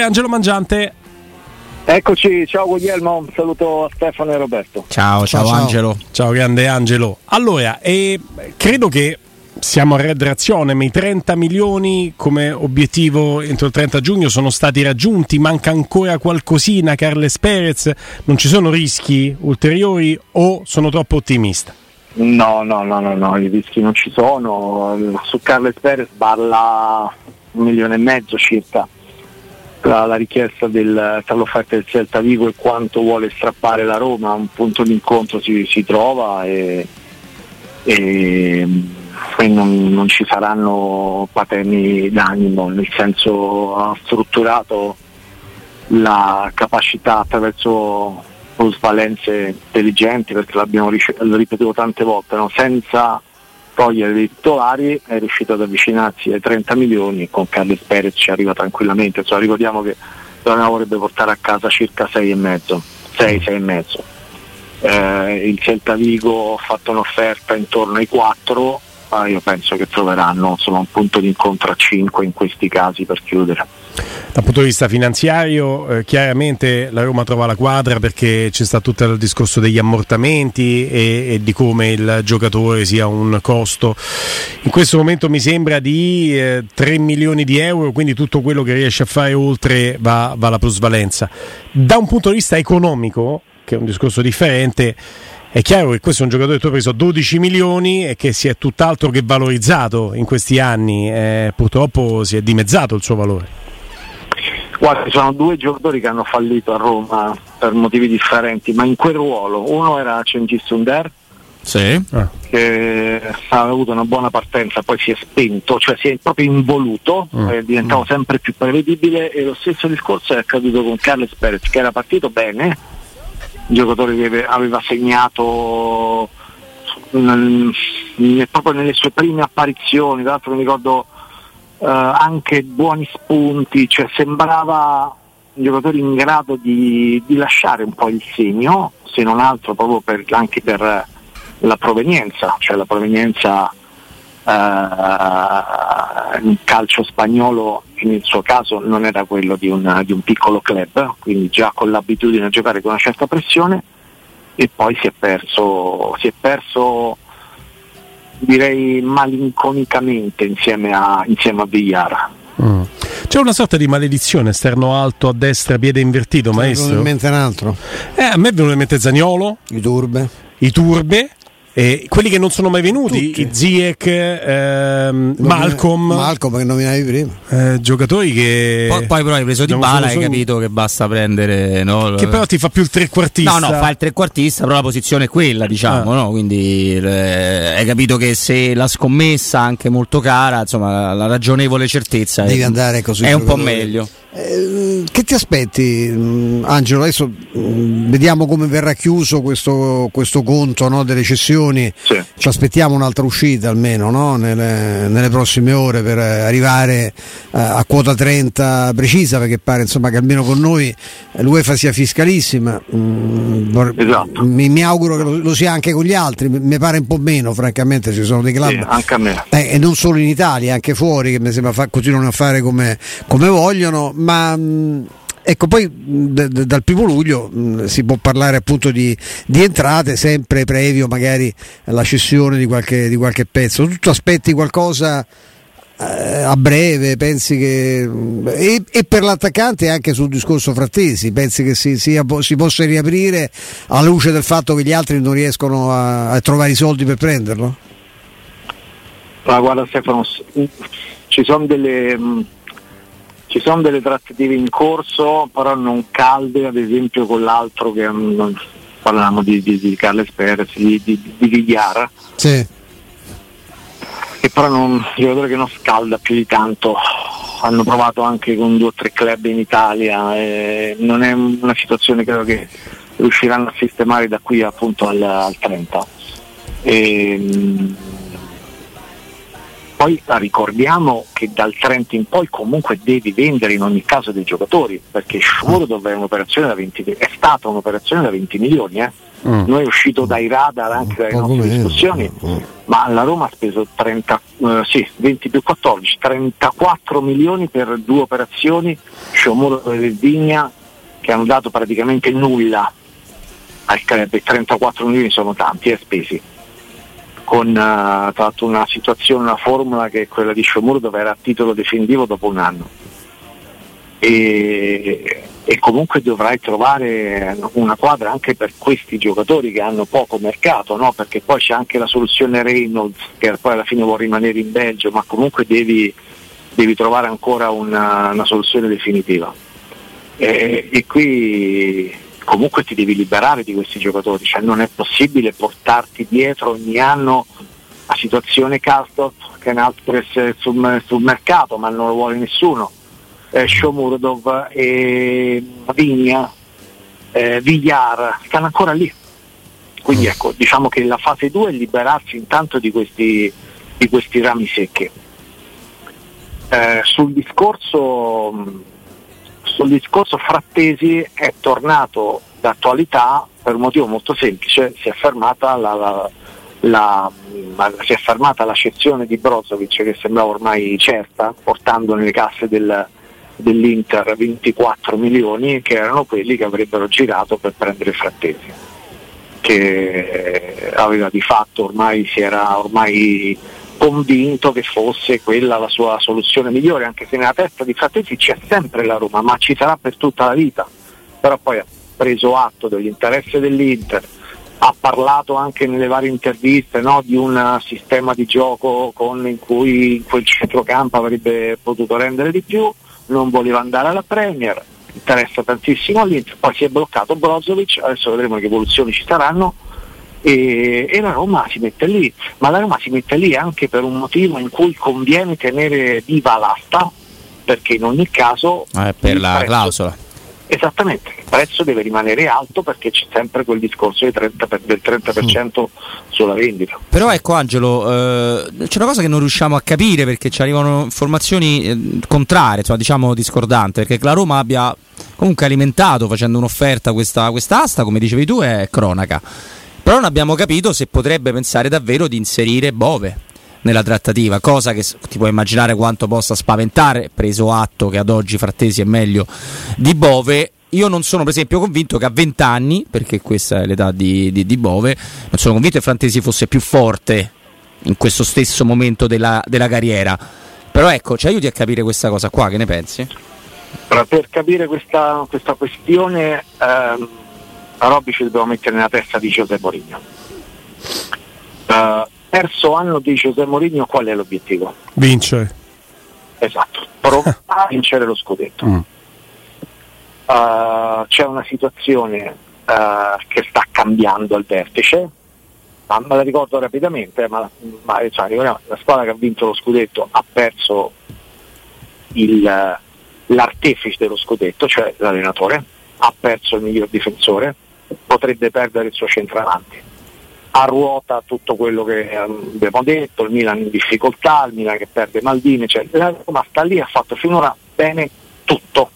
Angelo Mangiante. Eccoci, ciao Guglielmo, un saluto a Stefano e Roberto. Ciao, ciao, ciao Angelo. Ciao grande Angelo. Allora, eh, credo che siamo a red reazione, ma i 30 milioni come obiettivo entro il 30 giugno sono stati raggiunti, manca ancora qualcosina Carles Perez, non ci sono rischi ulteriori o sono troppo ottimista? No, no, no, no, no, i rischi non ci sono, su Carles Perez balla un milione e mezzo circa tra la richiesta del, tra l'offerta del Celta Vigo e quanto vuole strappare la Roma, un punto d'incontro si, si trova e, e, e non, non, ci saranno patemi d'animo, nel senso ha strutturato la capacità attraverso plusvalenze intelligenti, perché l'abbiamo ripetuto tante volte, no? senza togliere dei titolari è riuscito ad avvicinarsi ai 30 milioni con Carles Perez ci arriva tranquillamente. Insomma, ricordiamo che Torino vorrebbe portare a casa circa 6,5 6, 6,5 eh, il Celta Vigo ha fatto un'offerta intorno ai 4 ma io penso che troveranno insomma, un punto di incontro a 5 in questi casi per chiudere dal punto di vista finanziario, eh, chiaramente la Roma trova la quadra perché c'è stato tutto il discorso degli ammortamenti e, e, di come il giocatore sia un costo. In questo momento mi sembra di eh, 3 milioni di euro, quindi tutto quello che riesce a fare oltre va, va alla plusvalenza. Da un punto di vista economico, che è un discorso differente, è chiaro che questo è un giocatore che tu hai preso 12 milioni e che si è tutt'altro che valorizzato in questi anni, eh, purtroppo si è dimezzato il suo valore. Guarda, ci sono due giocatori che hanno fallito a Roma per motivi differenti, ma in quel ruolo uno era Cengiz Under sì. che aveva avuto una buona partenza, poi si è spento, cioè si è proprio involuto, mm. è diventato mm. sempre più prevedibile e lo stesso discorso è accaduto con Carles Perez che era partito bene, un giocatore che aveva segnato nel, proprio nelle sue prime apparizioni, tra l'altro mi ricordo eh, anche buoni spunti, cioè sembrava un giocatore in grado di, di, lasciare un po' il segno, se non altro proprio per, anche per la provenienza, cioè la provenienza eh, in calcio spagnolo nel suo caso non era quello di, una, di un piccolo club, quindi già con l'abitudine a giocare con una certa pressione e poi si è perso, si è perso direi malinconicamente insieme a, insieme a Villar. Mm. C'è una sorta di maledizione, esterno alto a destra, piede invertito, maestro. Mi in mente un altro. Eh, a me è venuto in mente Zagnolo. I turbe. I turbe. Eh, quelli che non sono mai venuti, Tutti. Ziek, ehm, Malcolm. Malcolm che nominavi prima. Eh, giocatori che. Poi, poi però hai preso di bala hai capito che basta prendere. No? Che però ti fa più il trequartista. No, no, fa il trequartista, però la posizione è quella, diciamo, ah. no? Quindi eh, hai capito che se la scommessa anche molto cara, insomma, la ragionevole certezza Devi è, andare così è un po' meglio. Eh, che ti aspetti, mm, Angelo? Adesso mm, vediamo come verrà chiuso questo, questo conto no, delle cessioni. Sì. Ci aspettiamo un'altra uscita almeno no? nelle, nelle, prossime ore per arrivare a, a quota 30 precisa, perché pare insomma, che almeno con noi l'UEFA sia fiscalissima. Mm, esatto. mi, mi, auguro che lo, lo, sia anche con gli altri. Mi, pare un po' meno, francamente. Ci sono dei club sì, anche a me. Eh, e non solo in Italia, anche fuori, che mi sembra fa, continuano a fare come, come vogliono ma mm, Ecco, poi d- dal primo luglio mh, si può parlare appunto di, di, entrate, sempre previo magari la cessione di qualche, di qualche pezzo. Tu aspetti qualcosa eh, a breve, pensi che... E, e, per l'attaccante anche sul discorso frattesi, pensi che si, sia, si, possa riaprire alla luce del fatto che gli altri non riescono a, a trovare i soldi per prenderlo? Ma guarda Stefano, ci sono delle ci sono delle trattative in corso, però non calde, ad esempio con l'altro che um, parliamo di, di, di Carles Perez, di, di, di Vigliara. Sì. Che però non, giocatore che non scalda più di tanto. Hanno provato anche con due o tre club in Italia, e non è una situazione credo che riusciranno a sistemare da qui appunto al, al 30. E, Poi ricordiamo che dal Trent in poi comunque devi vendere in ogni caso dei giocatori, perché Schmurdov è un'operazione da 20 è stata un'operazione da 20 milioni, eh? mm. noi è uscito dai radar anche dalle nostre discussioni, mm. ma la Roma ha speso 30, uh, sì, 20 più 14, 34 milioni per due operazioni, Sciomuro e Vigna, che hanno dato praticamente nulla al club, 34 milioni sono tanti, eh, spesi con uh, tra una situazione, una formula che è quella di Sciomuro dove era a titolo definitivo dopo un anno. E, e, comunque dovrai trovare una quadra anche per questi giocatori che hanno poco mercato, no? perché poi c'è anche la soluzione Reynolds che poi alla fine vuole rimanere in Belgio, ma comunque devi, devi trovare ancora una, una soluzione definitiva. E, e qui comunque ti devi liberare di questi giocatori, cioè non è possibile portarti dietro ogni anno la situazione Castor, Kenaltres sul, sul mercato, ma non lo vuole nessuno, eh, Shomurdov e Vigna, eh, Villar, stanno ancora lì. Quindi mm. ecco, diciamo che la fase 2 è liberarsi intanto di questi, di questi rami secchi. Eh, sul discorso sul discorso Frattesi è tornato d'attualità per un motivo molto semplice, si è fermata la, la, la, si è fermata la cessione di Brozovic che sembrava ormai certa, portando nelle casse del, dell'Inter 24 milioni che erano quelli che avrebbero girato per prendere Frattesi, che aveva di fatto ormai si era ormai convinto che fosse quella la sua soluzione migliore, anche se nella testa di Frattesi c'è sempre la Roma, ma ci sarà per tutta la vita. Però poi ha preso atto dell'interesse dell'Inter, ha parlato anche nelle varie interviste no, di un sistema di gioco con, in cui quel centrocampo avrebbe potuto rendere di più, non voleva andare alla Premier, interessa tantissimo all'Inter, poi si è bloccato Brozovic, adesso vedremo che evoluzioni ci saranno e, e, la Roma si mette lì, ma la Roma si mette lì anche per un motivo in cui conviene tenere viva l'asta, perché in ogni caso... Eh, per la prezzo, clausola. Esattamente, il prezzo deve rimanere alto perché c'è sempre quel discorso 30 per, del 30% mm. sulla vendita. Però ecco Angelo, eh, c'è una cosa che non riusciamo a capire perché ci arrivano informazioni eh, contrarie, insomma, diciamo discordanti, perché la Roma abbia comunque alimentato facendo un'offerta questa, questa asta, come dicevi tu, è cronaca però non abbiamo capito se potrebbe pensare davvero di inserire Bove nella trattativa, cosa che ti puoi immaginare quanto possa spaventare, preso atto che ad oggi Frattesi è meglio di Bove. Io non sono per esempio convinto che a 20 anni, perché questa è l'età di, di, di Bove, non sono convinto che Frattesi fosse più forte in questo stesso momento della, della carriera. Però ecco, ci aiuti a capire questa cosa qua, che ne pensi? Per capire questa, questa questione... Ehm a Robby ci dobbiamo mettere nella testa di Giuseppe Mourinho. Uh, terzo anno di Giuseppe Mourinho qual è l'obiettivo? Vincere. Esatto, provare a vincere lo scudetto. Mm. Uh, c'è una situazione uh, che sta cambiando al vertice, ma me la ricordo rapidamente, ma, ma cioè, la squadra che ha vinto lo scudetto ha perso il, l'artefice dello scudetto, cioè l'allenatore, ha perso il miglior difensore, potrebbe perdere il suo centravanti. A ruota tutto quello che abbiamo detto, il Milan in difficoltà, il Milan che perde Maldini, cioè, la Roma sta lì, ha fatto finora bene tutto.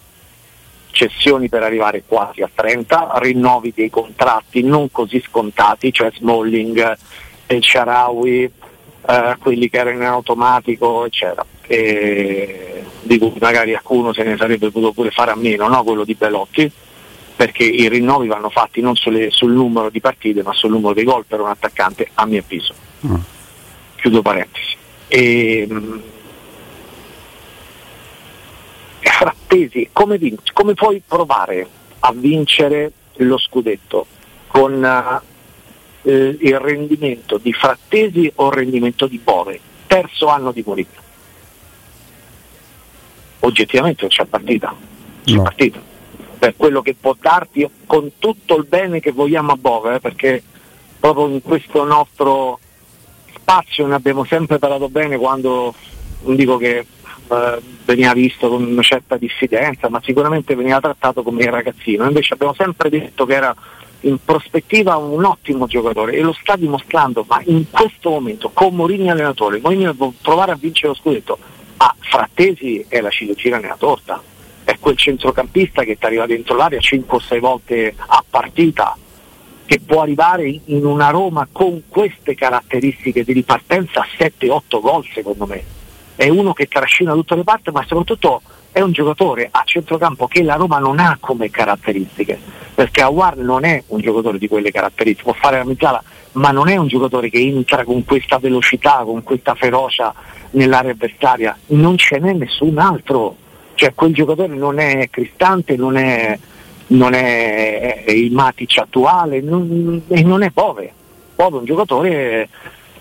Cessioni per arrivare quasi a 30, rinnovi dei contratti non così scontati, cioè Smalling, El Sharawi, eh, quelli che erano in automatico, eccetera. E di cui magari qualcuno se ne sarebbe potuto pure fare a meno, no? quello di Belotti perché i rinnovi vanno fatti non sulle, sul numero di partite ma sul numero dei gol per un attaccante a mio avviso. Mm. Chiudo parentesi. E, mh, Frattesi, come, vinci, come puoi provare a vincere lo scudetto con uh, il rendimento di Frattesi o il rendimento di Bove? Terzo anno di Mourinho. Oggettivamente non c'è partita. C'è no. partita per quello che può darti con tutto il bene che vogliamo a Bove, eh, perché proprio in questo nostro spazio ne abbiamo sempre parlato bene quando non dico che eh, veniva visto con una certa diffidenza, ma sicuramente veniva trattato come un ragazzino, invece abbiamo sempre detto che era in prospettiva un ottimo giocatore e lo sta dimostrando, ma in questo momento con Mourinho allenatore, Mourinho può provare a vincere lo scudetto, a Frattesi è la ciliegina nella torta, quel centrocampista che ti arriva dentro l'area 5 o 6 volte a partita, che può arrivare in una Roma con queste caratteristiche di ripartenza a 7-8 gol secondo me. È uno che trascina tutte le parti, ma soprattutto è un giocatore a centrocampo che la Roma non ha come caratteristiche, perché Awar non è un giocatore di quelle caratteristiche, può fare la mezzala, ma non è un giocatore che entra con questa velocità, con questa ferocia nell'area avversaria, non ce n'è nessun altro, cioè quel giocatore non è Cristante, non è, non è il Matic attuale non, e non è Bove, Bove è un giocatore...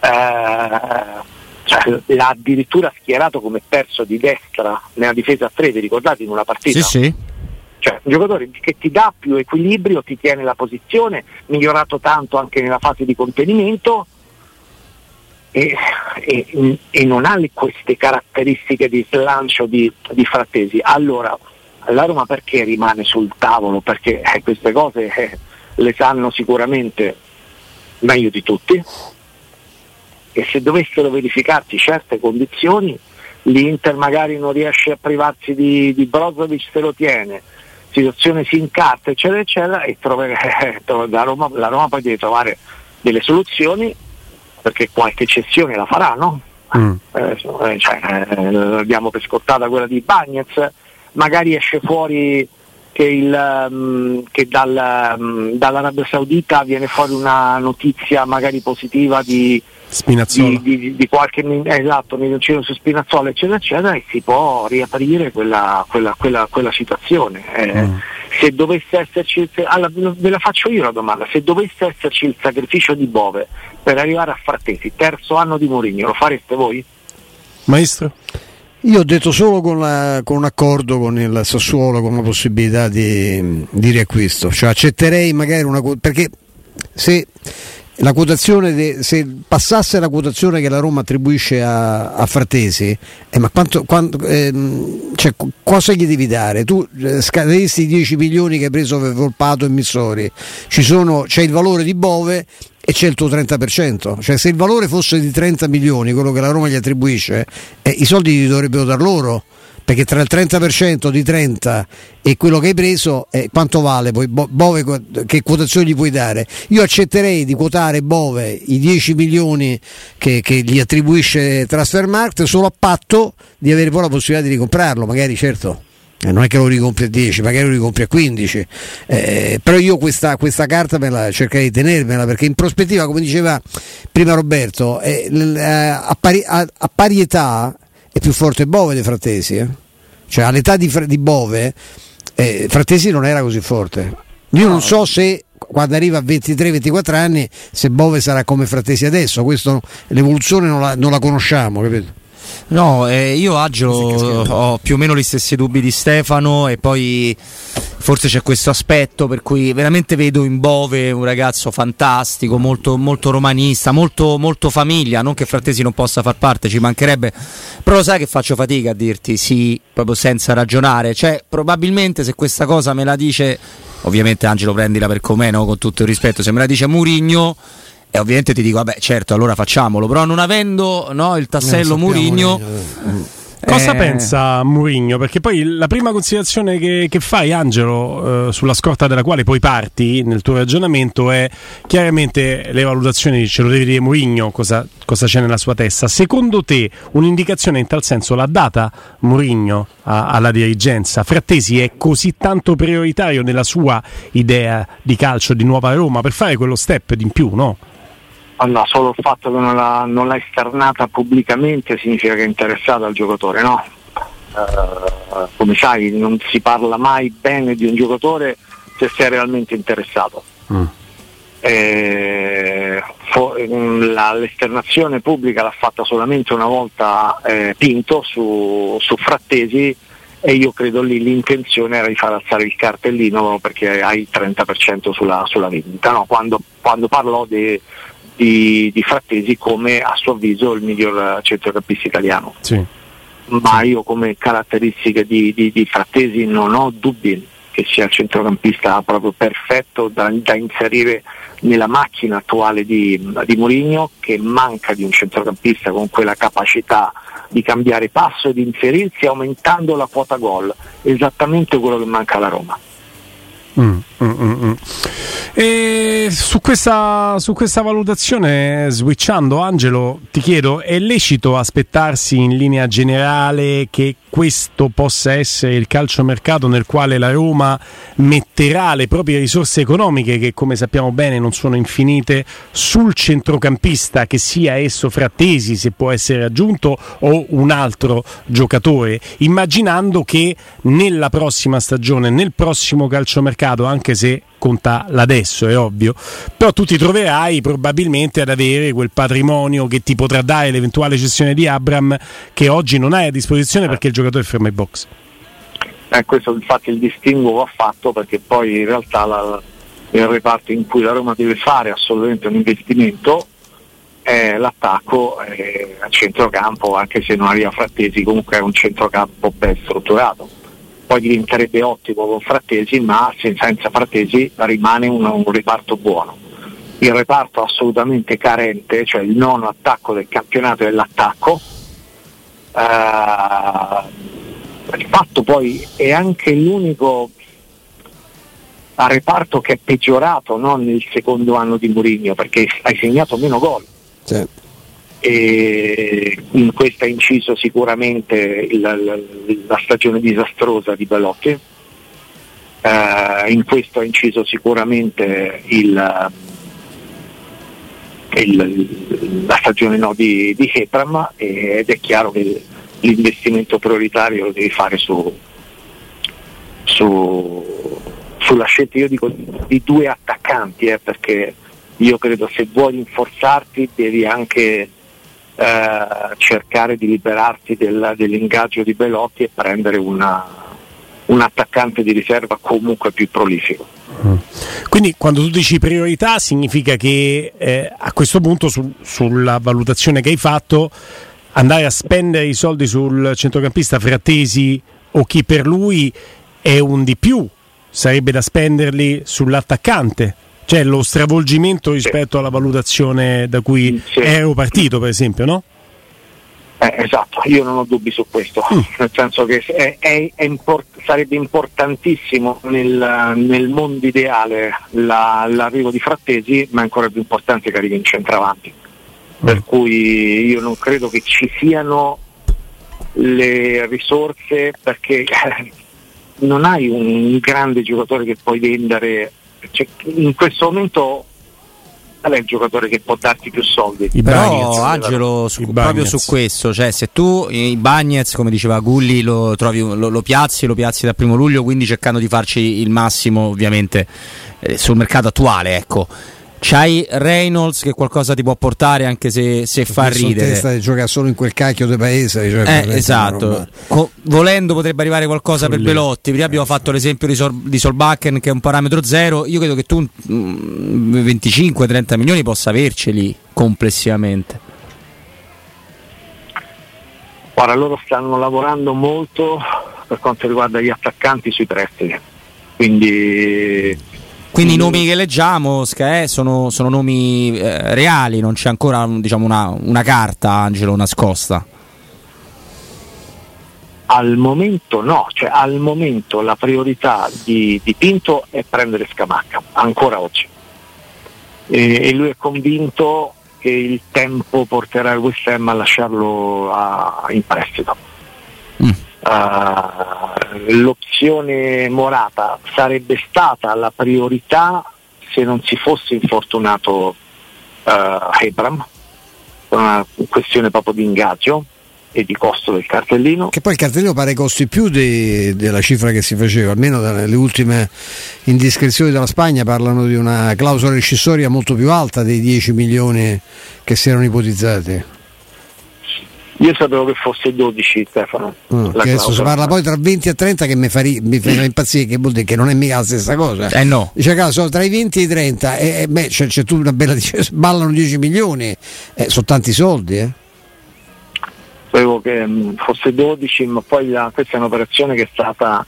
Eh, cioè, l'ha addirittura schierato come terzo di destra nella difesa a tre, vi ricordate in una partita? Sì, sì. Cioè, un giocatore che ti dà più equilibrio, ti tiene la posizione, migliorato tanto anche nella fase di contenimento e, e, e non ha queste caratteristiche di slancio di, di, Frattesi. Allora, la Roma perché rimane sul tavolo? Perché eh, queste cose eh, le sanno sicuramente meglio di tutti e se dovessero verificarsi certe condizioni l'Inter magari non riesce a privarsi di, di Brozovic se lo tiene situazione si incarta eccetera eccetera e trove, la, Roma, la, Roma, poi deve trovare delle soluzioni perché qualche eccezione la farà no? Mm. Eh, eh cioè, eh, diamo per scottata quella di Bagnez magari esce fuori che, il, um, che dal, um, dall'Arabia Saudita viene fuori una notizia magari positiva di. Di, di, di qualche esatto, milioncino su Spinazzola, eccetera, eccetera, e si può riaprire quella, quella, quella, quella situazione. Eh, mm. Se dovesse esserci, allora, ve la faccio io la domanda, se dovesse esserci il sacrificio di Bove per arrivare a Frattesi, terzo anno di Mourinho, lo fareste voi? Maestro? Io ho detto solo con, la, con, un accordo con il Sassuolo, con una possibilità di, di riacquisto, cioè accetterei magari una perché se la quotazione de, se passasse la quotazione che la Roma attribuisce a, a Frattesi, eh, ma quanto, quanto, ehm, cioè, cosa gli devi dare? Tu eh, scaderesti i 10 milioni che hai preso per Volpato e Missori, sono, c'è il valore di Bove e c'è il tuo 30%, cioè se il valore fosse di 30 milioni, quello che la Roma gli attribuisce, eh, i soldi li dovrebbero dar loro perché tra il 30% di 30 e quello che hai preso eh, quanto vale? Poi Bove che quotazioni gli puoi dare? Io accetterei di quotare Bove i 10 milioni che, che gli attribuisce Transfermarkt solo a patto di avere poi la possibilità di ricomprarlo magari certo eh, non è che lo ricompri a 10, magari lo ricompri a 15, eh, però io questa, questa carta cercherei di tenermela perché in prospettiva, come diceva prima Roberto, eh, a, pari, a, a pari è più forte Bove dei Frattesi. Eh? Cioè all'età di, di Bove eh, Frattesi non era così forte. Io non so se quando arriva a 23-24 anni se Bove sarà come Frattesi adesso, Questo, l'evoluzione non la, non la conosciamo, capito? No, eh, io Agio ho più o meno gli stessi dubbi di Stefano e poi forse c'è questo aspetto per cui veramente vedo in Bove un ragazzo fantastico, molto, molto romanista, molto, molto, famiglia, non che Frattesi non possa far parte, ci mancherebbe, però lo sai che faccio fatica a dirti sì, proprio senza ragionare, cioè probabilmente se questa cosa me la dice, ovviamente Angelo prendila per com'è, no? con tutto il rispetto, se me la dice Murigno e ovviamente ti dico, vabbè, certo, allora facciamolo, però non avendo no, il tassello eh, Murigno... Cosa eh... pensa Murigno? Perché poi la prima considerazione che, che fai, Angelo, eh, sulla scorta della quale poi parti nel tuo ragionamento, è chiaramente le valutazioni, ce lo devi dire Murigno, cosa, cosa c'è nella sua testa. Secondo te un'indicazione in tal senso l'ha data Murigno alla dirigenza? Frattesi è così tanto prioritario nella sua idea di calcio di Nuova Roma per fare quello step in più, no? No, solo il fatto che non l'ha, non l'ha, esternata pubblicamente significa che è interessato al giocatore, no? Uh, come sai non si parla mai bene di un giocatore se è realmente interessato. Mm. Eh, fo- la, l'esternazione pubblica l'ha fatta solamente una volta eh, Pinto su, su, Frattesi e io credo lì l'intenzione era di far alzare il cartellino perché hai il 30% sulla, sulla vendita. No? Quando, quando parlò di di, di, Frattesi come a suo avviso il miglior centrocampista italiano. Sì. Ma io come caratteristiche di, di, di, Frattesi non ho dubbi, che sia il centrocampista proprio perfetto da, da inserire nella macchina attuale di, di Mourinho che manca di un centrocampista con quella capacità di cambiare passo e di inserirsi aumentando la quota gol, esattamente quello che manca alla Roma. Mm, mm, mm, mm. E su questa, su questa valutazione, switchando Angelo, ti chiedo, è lecito aspettarsi in linea generale che questo possa essere il calciomercato nel quale la Roma metterà le proprie risorse economiche, che come sappiamo bene non sono infinite, sul centrocampista, che sia esso Frattesi, se può essere aggiunto, o un altro giocatore, immaginando che nella prossima stagione, nel prossimo calciomercato, anche se conta l'adesso, è ovvio, però tu ti troverai probabilmente ad avere quel patrimonio che ti potrà dare l'eventuale cessione di Abram che oggi non hai a disposizione perché il giocatore è fermo ai box. Eh, questo infatti il distinguo va fatto perché poi in realtà la, il reparto in cui la Roma deve fare assolutamente un investimento è l'attacco eh, a centrocampo, anche se non arriva Frattesi, comunque è un centrocampo ben strutturato poi diventerebbe ottimo con Frattesi, ma senza Frattesi rimane un, un reparto buono. Il reparto assolutamente carente, cioè il nono attacco del campionato è l'attacco. Uh, il fatto poi è anche l'unico reparto che è peggiorato no, nel secondo anno di Mourinho perché hai segnato meno gol. Sì e in questo ha inciso sicuramente il, la, la, stagione disastrosa di Belotti, uh, in questo ha inciso sicuramente il, il, la stagione no, di, di Hebram ed è chiaro che l'investimento prioritario lo devi fare su, su, sulla scelta io dico, di due attaccanti eh, perché io credo se vuoi rinforzarti devi anche eh, cercare di liberarti del, dell'ingaggio di Belotti e prendere una, un attaccante di riserva comunque più prolifico. Mm. Quindi quando tu dici priorità significa che eh, a questo punto su, sulla valutazione che hai fatto andare a spendere i soldi sul centrocampista Frattesi o chi per lui è un di più, sarebbe da spenderli sull'attaccante cioè lo stravolgimento rispetto alla valutazione da cui sì. ero partito, per esempio, no? Eh, esatto, io non ho dubbi su questo, mm. nel senso che è, è, è import- sarebbe importantissimo nel, nel mondo ideale la, l'arrivo di Frattesi, ma è ancora più importante che arrivi in centravanti. Mm. Per cui io non credo che ci siano le risorse perché non hai un grande giocatore che puoi vendere cioè, in questo momento qual è il giocatore che può darti più soldi? I Però Angelo, su, proprio su questo, cioè se tu i Bagnets, come diceva Gulli, lo, trovi, lo, lo, piazzi, lo piazzi da primo luglio, quindi cercando di farci il massimo ovviamente eh, sul mercato attuale, ecco C'hai Reynolds che qualcosa ti può portare anche se, se fa ridere. testa di giocare solo in quel cacchio di paese. Cioè eh, esatto. Co- volendo potrebbe arrivare qualcosa Follia. per Belotti. Prima abbiamo fatto l'esempio di, Sol- di Solbakken che è un parametro zero. Io credo che tu mm, 25-30 milioni possa averceli complessivamente. Guarda, loro stanno lavorando molto per quanto riguarda gli attaccanti sui prestiti. Quindi quindi i nomi che leggiamo Sky, sono, sono, nomi eh, reali, non c'è ancora diciamo, una, una, carta, Angelo, nascosta. Al momento no, cioè al momento la priorità di, di Pinto è prendere Scamacca, ancora oggi. E, e, lui è convinto che il tempo porterà il West Ham a lasciarlo a, in prestito. Mm. L'opzione Morata sarebbe stata la priorità se non si fosse infortunato uh, Abram, per una questione proprio di ingaggio e di costo del cartellino. Che poi il cartellino pare costi più de, della cifra che si faceva, almeno dalle ultime indiscrezioni della Spagna parlano di una clausola rescissoria molto più alta dei 10 milioni che si erano ipotizzati. Io sapevo che fosse 12 Stefano. Mm, adesso si parla poi tra 20 e 30 che mi fa, mi fa impazzire, che vuol dire che non è mica la stessa cosa. Eh no. Dice caso tra i 20 e i 30, eh, beh, c'è, c'è tutta una bella ballano 10 milioni, eh, sono tanti soldi, eh. Sapevo che mh, mm, fosse 12, ma poi la, questa è un'operazione che è stata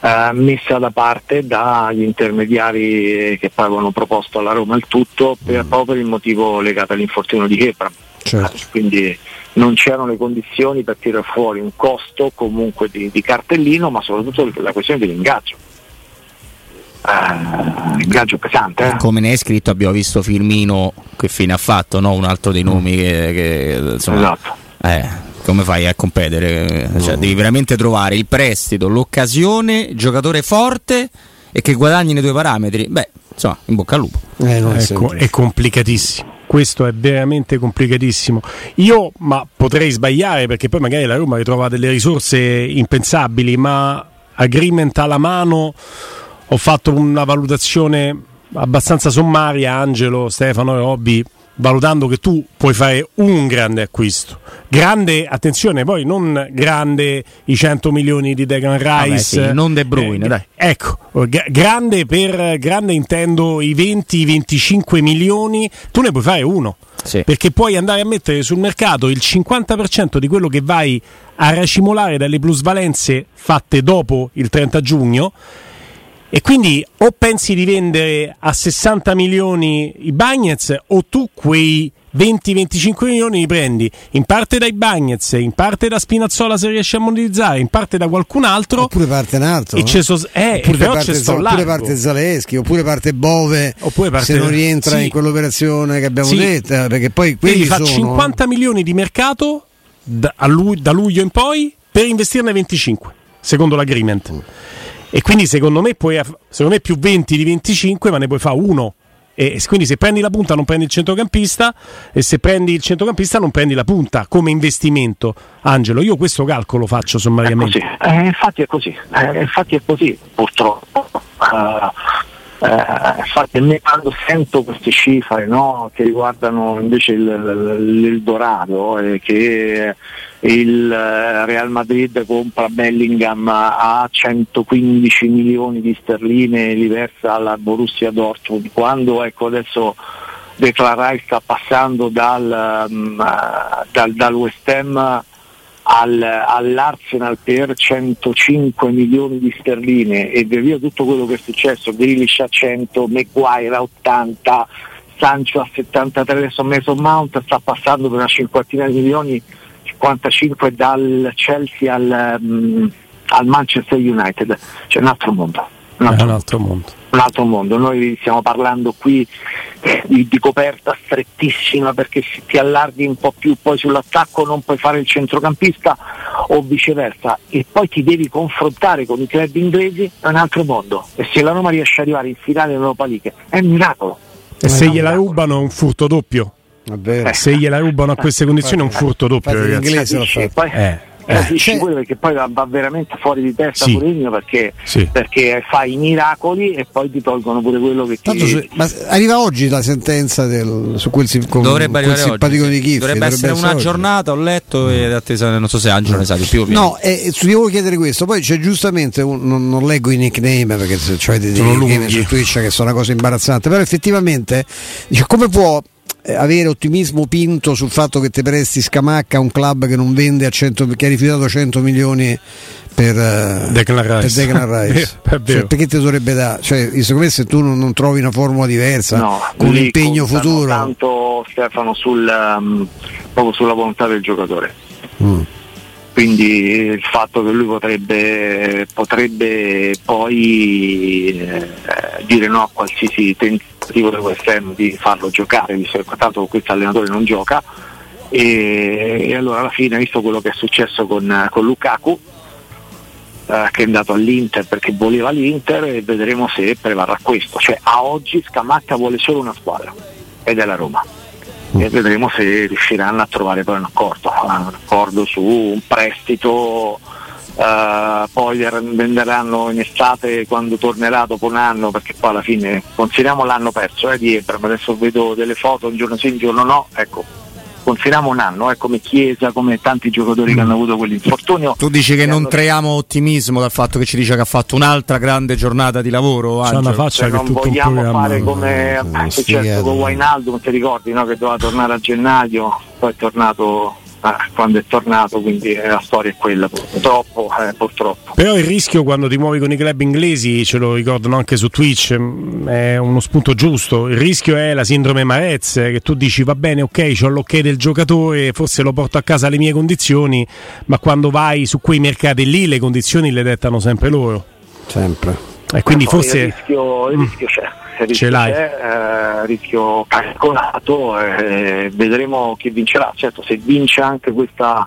eh, messa da parte dagli intermediari che poi avevano proposto alla Roma il tutto per, proprio per il motivo legato all'infortunio di Chepra. Certo. Quindi non c'erano le condizioni per tirare fuori un costo comunque di, di cartellino, ma soprattutto la questione dell'ingaggio. Eh, ingaggio pesante. Eh? Come ne hai scritto abbiamo visto Firmino che fine ha fatto, no? un altro dei nomi che, che insomma, Esatto. eh, come fai a competere? Cioè, devi veramente trovare il prestito, l'occasione, il giocatore forte e che guadagni nei tuoi parametri. Beh, insomma, in bocca al lupo. Eh, è Ecco, è complicatissimo. Questo è veramente complicatissimo. Io, ma potrei sbagliare perché poi magari la Roma ritrova delle risorse impensabili, ma agreement alla mano ho fatto una valutazione abbastanza sommaria, Angelo, Stefano e Robby, valutando che tu puoi fare un grande acquisto. Grande, attenzione, poi non grande i 100 milioni di Declan Rice, sì, non De Bruyne, Eh, dai. Ecco, gra- grande per grande intendo i 20-25 milioni, tu ne puoi fare uno. Sì. Perché puoi andare a mettere sul mercato il 50% di quello che vai a racimolare dalle plusvalenze fatte dopo il 30 giugno. E quindi o pensi di vendere a 60 milioni i Bagnets o tu quei 20-25 milioni li prendi in parte dai Bagnets, in parte da Spinazzola se riesci a monetizzare, in parte da qualcun altro. Oppure parte un altro. E c'è so- eh, oppure, parte, sto oppure parte Zaleschi, oppure parte Bove Oppure parte- se non rientra sì. in quell'operazione che abbiamo Sì. detto. eh, Perché poi quelli fa sono 50 milioni di mercato da, a lu- da luglio in poi per investirne 25, secondo l'agreement. E quindi secondo me, puoi, secondo me più 20 di 25, ma ne puoi fare uno. E quindi se prendi la punta non prendi il centrocampista e se prendi il centrocampista non prendi la punta come investimento. Angelo, io questo calcolo faccio È sommariamente. così, Eh, infatti è così, Eh, infatti è così purtroppo. Eh, infatti a me quando sento queste cifre no, che riguardano invece il- l'Eldorado e che il eh, Real Madrid compra Bellingham a 115 milioni di sterline e li versa alla Borussia Dortmund quando ecco adesso Declan Rice sta passando dal, mm, eh, dal, dal West Ham al- all'Arsenal per 105 milioni di sterline e via via tutto quello che è successo, Grealish a 100, Maguire a 80, Sancho a 73, adesso Mason Mount sta passando per una cinquantina di milioni, 55 dal Chelsea al, mm, al Manchester United, c'è un altro mondo. Un È altro un altro mondo. Un altro mondo. Noi stiamo parlando qui eh, di, di coperta strettissima perché se ti allarghi un po' più poi sull'attacco non puoi fare il centrocampista o viceversa e poi ti devi confrontare con i club inglesi è un altro mondo e se la Roma riesce ad arrivare in finale dell'Europa League è un miracolo. E se gliela rubano è un furto doppio. Eh, Se gliela rubano a queste condizioni è un furto doppio, ragazzi. Capisci? fatto. Poi, Eh, eh. capisci pure perché poi va, va veramente fuori di testa Sì. Mourinho perché, Sì. perché fai i miracoli e poi ti tolgono pure quello che ti Tanto se- ma arriva oggi la sentenza del- su quel, con, Dovrebbe quel simpatico oggi. di. Chiffi. Dovrebbe essere una oggi. giornata, ho letto e attesa, non so se Angelo ne sa di più. No, e e ti volevo chiedere questo, poi c'è giustamente, un- non, non leggo i nickname perché se cioè dei Sono nickname lunghi. su Twitch che sono una cosa imbarazzante, però effettivamente dice, come può eh, avere ottimismo pinto sul fatto che ti presti Scamacca a un club che non vende a 100, che ha rifiutato 100 milioni per, eh, Declan Rice. per Declan Rice. È vero. Cioè, perché ti dovrebbe dare? Cioè, secondo me se tu non, non trovi una formula diversa No, con un lì impegno contano futuro Tanto Stefano sul, um, proprio sulla volontà del giocatore. Mm. Quindi il fatto che lui potrebbe, potrebbe poi eh, dire no a qualsiasi tentativo del Ham di farlo giocare, visto che tanto questo allenatore non gioca, e, e allora alla fine, visto quello che è successo con, con Lukaku, eh, che è andato all'Inter perché voleva l'Inter e vedremo se prevarrà questo. Cioè a oggi Scamacca vuole solo una squadra ed è la Roma. E vedremo se riusciranno a trovare poi un accordo, un accordo su un prestito, eh, poi venderanno in estate quando tornerà dopo un anno, perché poi alla fine consideriamo l'anno perso eh, di Ebram, adesso vedo delle foto un giorno sì, un giorno no, ecco, consideriamo un anno, eh, come Chiesa, come tanti giocatori che hanno avuto quell'infortunio. Tu dici che non traiamo ottimismo dal fatto che ci dice che ha fatto un'altra grande giornata di lavoro? Una Angelo? faccia Cioè, che non tutto un vogliamo programma. fare come eh, è successo sfigato. con Wainaldum, ti ricordi no? che doveva tornare a gennaio, poi è tornato eh, quando è tornato, quindi eh, la storia è quella, purtroppo, eh, purtroppo. Però il rischio quando ti muovi con i club inglesi, ce lo ricordano anche su Twitch, mm, è uno spunto giusto. Il rischio è la sindrome Marez, che tu dici va bene, ok, ho l'ok del giocatore, forse lo porto a casa alle mie condizioni, ma quando vai su quei mercati lì le condizioni le dettano sempre loro. Sempre. E quindi forse... Il rischio, il rischio c'è rischio Ce l'hai. c'è, eh, rischio calcolato, eh, vedremo chi vincerà. Certo, se vince anche questa,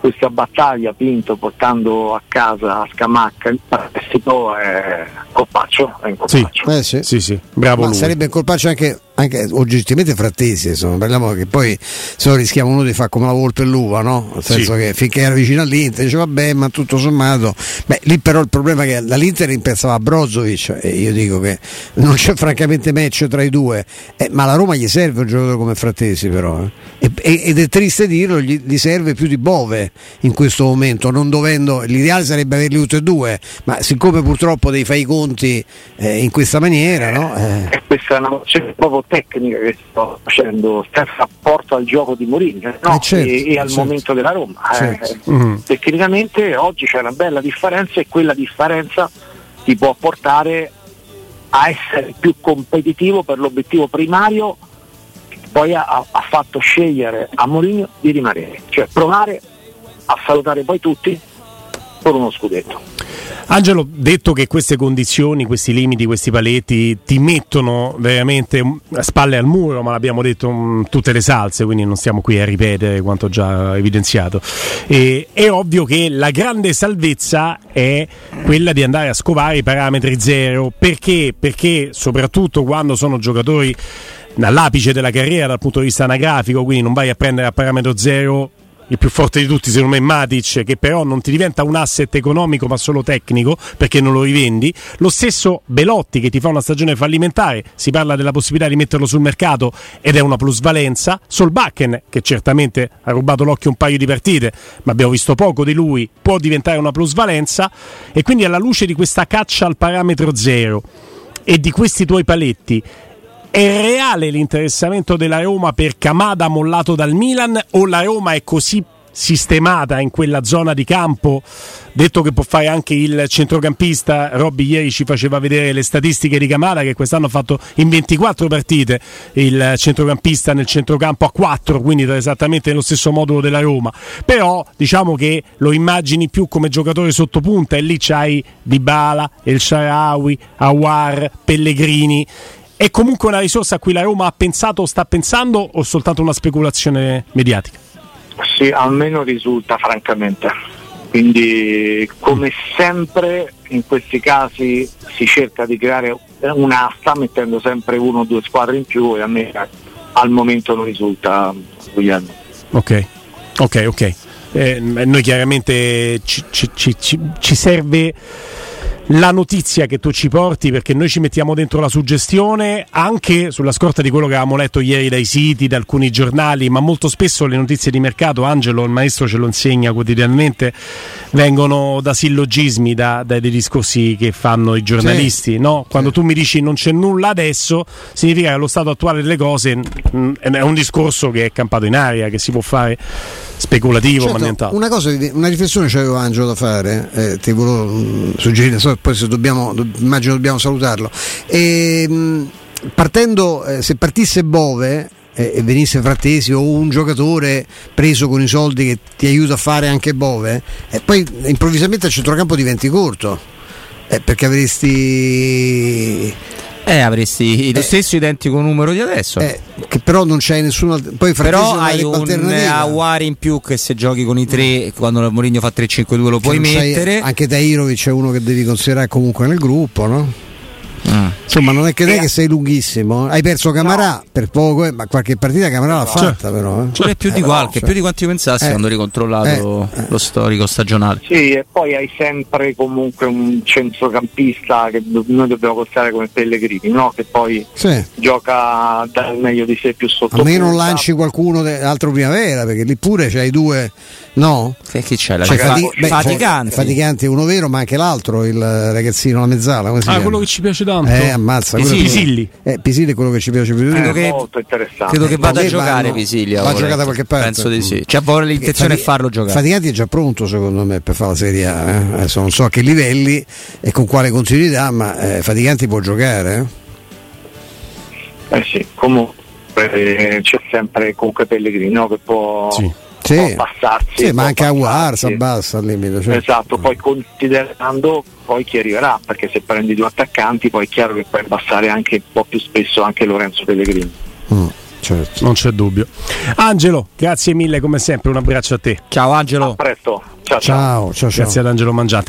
questa battaglia Pinto portando a casa a Scamacca il prestito è colpaccio, è in Sì. colpaccio. Eh sì. Sì, sì, bravo Ma lui. sarebbe in colpaccio anche, anche oggettivamente frattesi, insomma, parliamo che poi se no rischiamo uno di fare come la volpe e l'uva, no? Nel senso Sì. che finché era vicino all'Inter dice vabbè, ma tutto sommato, beh, lì però il problema è che dall'Inter impensava Brozovic e io dico che non c'è francamente match tra i due, eh, ma la Roma gli serve un giocatore come frattesi però, eh. E- ed è triste dirlo, gli, gli serve più di Bove in questo momento, non dovendo, l'ideale sarebbe averli tutti e due, ma siccome purtroppo devi fare i conti eh, in questa maniera, no? Eh, E questa è una mozione proprio tecnica che sto facendo, sta in rapporto al gioco di Mourinho no? Eh, certo, e, e al certo. momento della Roma. Eh, Certo. Mhm. Tecnicamente oggi c'è una bella differenza e quella differenza ti può portare a essere più competitivo per l'obiettivo primario che poi ha, ha fatto scegliere a Mourinho di rimanere, cioè provare a salutare poi tutti con uno scudetto. Angelo, detto che queste condizioni, questi limiti, questi paletti ti mettono veramente a spalle al muro, ma l'abbiamo detto mm, tutte le salse, quindi non stiamo qui a ripetere quanto già evidenziato. E, è ovvio che la grande salvezza è quella di andare a scovare i parametri zero. Perché? Perché soprattutto quando sono giocatori all'apice della carriera dal punto di vista anagrafico, quindi non vai a prendere a parametro zero il più forte di tutti secondo me è Matic che però non ti diventa un asset economico ma solo tecnico perché non lo rivendi. Lo stesso Belotti che ti fa una stagione fallimentare si parla della possibilità di metterlo sul mercato ed è una plusvalenza. Solbakken che certamente ha rubato l'occhio un paio di partite ma abbiamo visto poco di lui può diventare una plusvalenza. E quindi alla luce di questa caccia al parametro zero e di questi tuoi paletti è reale l'interessamento della Roma per Camada mollato dal Milan o la Roma è così sistemata in quella zona di campo? Detto che può fare anche il centrocampista Robby ieri ci faceva vedere le statistiche di Camada che quest'anno ha fatto in 24 partite il centrocampista nel centrocampo a 4 quindi esattamente nello stesso modulo della Roma. Però diciamo che lo immagini più come giocatore sottopunta e lì c'hai Dybala, El Sharawi, Awar, Pellegrini è comunque una risorsa a cui la Roma ha pensato o sta pensando o soltanto una speculazione mediatica? Sì, almeno risulta francamente. Quindi come sempre in questi casi si cerca di creare un'asta mettendo sempre uno o due squadre in più e a me al momento non risulta Guglielmo. Ok, ok, ok. Eh, noi chiaramente ci, ci- ci- ci- ci serve la notizia che tu ci porti perché noi ci mettiamo dentro la suggestione anche sulla scorta di quello che avevamo letto ieri dai siti, da alcuni giornali, ma molto spesso le notizie di mercato, Angelo, il maestro ce lo insegna quotidianamente, vengono da sillogismi, da, dai dei discorsi che fanno i giornalisti. no? Quando tu mi dici non c'è nulla adesso, significa che lo stato attuale delle cose mm, è un discorso che è campato in aria, che si può fare speculativo, ma Certo, nient'altro. una, cosa, una riflessione c'avevo Angelo da fare, eh, ti volevo mm, suggerire, so, poi se dobbiamo, do- immagino dobbiamo salutarlo. E, mh, partendo, eh, se partisse Bove eh, e venisse Frattesi o un giocatore preso con i soldi che ti aiuta a fare anche Bove, e poi improvvisamente il centrocampo diventi corto. eh, perché avresti Eh, avresti lo stesso identico numero di adesso. eh, che però non c'è nessuno alt- poi Però hai un. Awari in più che se giochi con i tre, quando Mourinho fa 3-5-2 lo puoi mettere. anche Tairovic è uno che devi considerare comunque nel gruppo, no? Ah. Insomma, non è che, che sei lunghissimo. eh. Hai perso Camarà per poco, eh, ma qualche partita Camarà l'ha fatta, però. eh. Pure più di Eh, qualche, cioè. più di quanti io pensassi Eh. quando ho ricontrollato Eh. lo storico stagionale. Sì, e poi hai sempre comunque un centrocampista che noi dobbiamo considerare come Pellegrini, no? che poi Sì. gioca dal meglio di sé più sotto. A meno non lanci qualcuno de- altro primavera, perché lì pure c'hai due, no? Che, chi c'è? La C'è Fati- beh, Faticanti. Faticanti uno vero, ma anche l'altro, il ragazzino, la mezzala. Come si Ah, quello che ci piace tanto. Eh, ammazza. Pisilli. Pisilli. Eh, Pisilli è quello che ci piace più di Credo che- molto interessante. Credo che vada a giocare Visilia. va ora. giocato da qualche parte? Penso di sì. Cioè, vorrei l'intenzione è Fati- farlo giocare. Faticanti è già pronto secondo me per fare la Serie A. eh. Adesso non so a che livelli e con quale continuità, ma eh, Faticanti può giocare. eh. Eh sì, comunque eh, c'è sempre comunque Pellegrini no, che può, Sì. Sì, può passarsi. sì ma anche Aguar passarsi. si abbassa al limite. cioè. Esatto, poi considerando poi chi arriverà, perché se prendi due attaccanti poi è chiaro che puoi abbassare anche un po' più spesso anche Lorenzo Pellegrini. Mm, certo. Non c'è dubbio. Angelo, grazie mille come sempre, un abbraccio a te. Ciao Angelo. A presto, ciao ciao. Ciao, ciao, ciao. Grazie ad Angelo Mangiante.